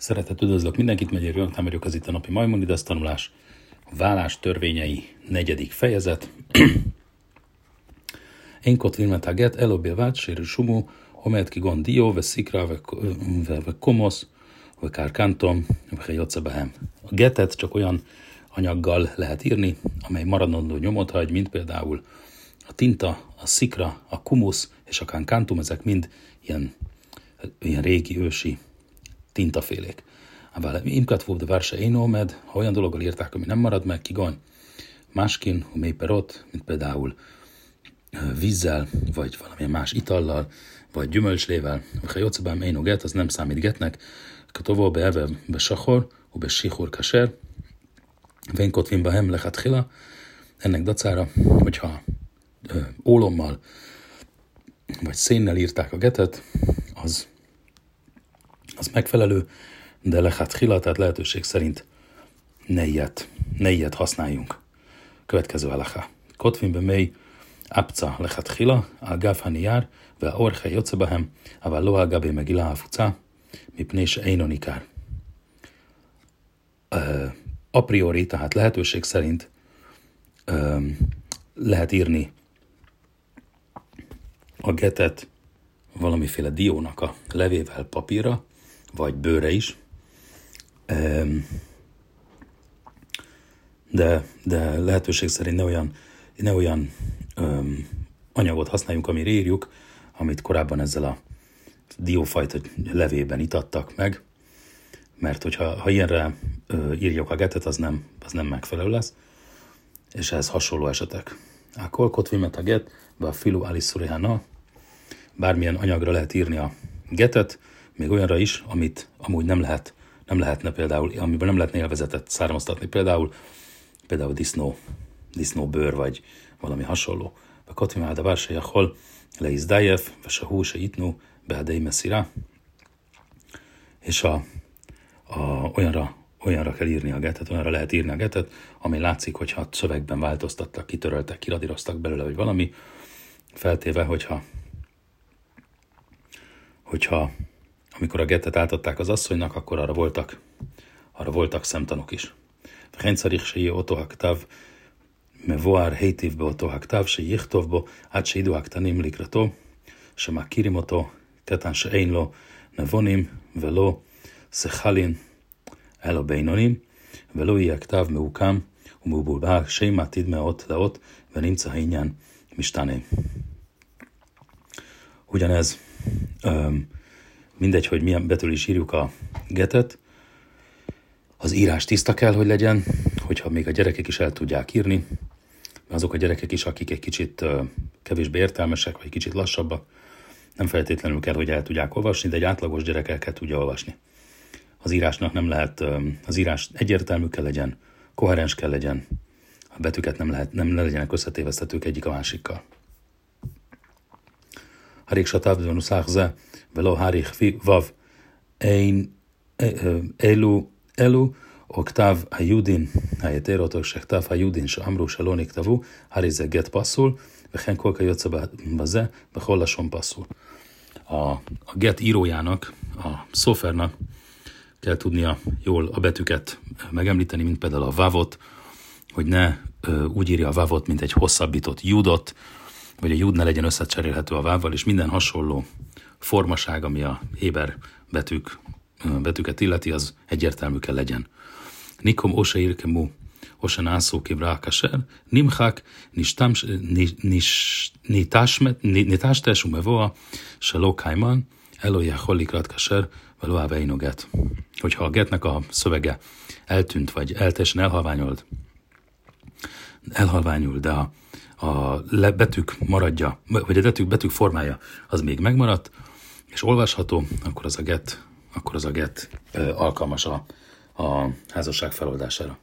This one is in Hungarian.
Szeretet üdvözlök mindenkit, Megyér Jöntám vagyok, ez itt a napi Maimonides tanulás, a vállás törvényei negyedik fejezet. Én kot vilmet get, elobja vát, sérül sumu, omet ki gon dio, ve szikra, ve, komosz, ve kárkántom, ve. A getet csak olyan anyaggal lehet írni, amely maradandó nyomot hagy, mint például a tinta, a szikra, a kumusz és a kánkantum, ezek mind ilyen, ilyen régi ősi tintafélék. Aber im katvód verse énomed, ha olyan dologgal írták, ami nem marad meg, kigony, máskin, mély perot, mint például vízzel, vagy valamilyen más itallal, vagy gyümölcslével, ha jocabám éno get, az nem számít getnek, be sihur kaser, vén kotvin be hem lechat hila, ennek dacára, hogyha ö, ólommal vagy szénnel írták a getet, az az megfelelő, de lehet hila, tehát lehetőség szerint ne ilyet, ne ilyet használjunk. Következő alaha. Kotvin mely apca lehet hila, a gafani jár, ve orche jocebahem, a lo gabé meg ilá fuca, mi pnés einonikár. A priori, tehát lehetőség szerint lehet írni a getet valamiféle diónak a levével papírra, vagy bőre is. De, de lehetőség szerint ne olyan, ne olyan öm, anyagot használjunk, ami írjuk, amit korábban ezzel a diófajta levében itattak meg, mert hogyha ha ilyenre ö, írjuk a getet, az nem, az nem megfelelő lesz, és ez hasonló esetek. A kolkot vimet a get, vagy a filu aliszurihana, bármilyen anyagra lehet írni a getet, még olyanra is, amit amúgy nem lehet, nem lehetne például, amiben nem lehetne élvezetet származtatni, például, például disznó, disznó bőr, vagy valami hasonló. A Katimá de Vársaja hol le Izdájev, se hú, se itnú, beadei messzira, és a, a, olyanra, olyanra kell írni a getet, olyanra lehet írni a getet, ami látszik, hogyha szövegben változtattak, kitöröltek, kiradíroztak belőle, vagy valami, feltéve, hogyha, hogyha amikor a gettet átadták az asszonynak, akkor arra voltak, arra voltak szemtanok is. Rendszer se אותו הכתב מבואר היטיב באותו הכתב שיכתוב בו עד שידעו הקטנים לקראתו, שמכירים אותו, קטן שאין לו נבונים ולא שכלין אלא בינונים, ולא יהיה הכתב מעוקם ומבולבל, שם עתיד מאות לאות, ונמצא העניין משתנה. Ugyanez um, mindegy, hogy milyen betűl is írjuk a getet, az írás tiszta kell, hogy legyen, hogyha még a gyerekek is el tudják írni, azok a gyerekek is, akik egy kicsit kevésbé értelmesek, vagy kicsit lassabbak, nem feltétlenül kell, hogy el tudják olvasni, de egy átlagos gyerek el kell tudja olvasni. Az írásnak nem lehet, az írás egyértelmű kell legyen, koherens kell legyen, a betűket nem, lehet, nem legyenek összetévesztetők egyik a másikkal. Harik Satávdon Uszáhze, ולא האריך וו, אין, אלו, אלו, או כתב היודין, היתר אותו שכתב היודין שאמרו שלא נכתבו, הרי זה גט פסול, וכן כל כיוצא בזה, בכל לשון פסול. A, a get írójának, a szofernak kell tudnia jól a betűket megemlíteni, mint például a vavot, hogy ne ö, úgy írja a vavot, mint egy hosszabbított judot, vagy a jud ne legyen összecserélhető a vával, és minden hasonló formaság, ami a héber betűk, betűket illeti, az egyértelmű kell legyen. Nikom ose irkemu, ose nászó kibrá kaser, nimchak, nitástes umevoa, se lokájman, eloja holikrat kaser, veloá veinoget. Hogyha a getnek a szövege eltűnt, vagy elteljesen elhalványolt, elhalványul, de a, a betűk maradja, vagy a betűk, betűk formája az még megmaradt, és olvasható, akkor az a get, akkor az a get alkalmas a, a házasság feloldására.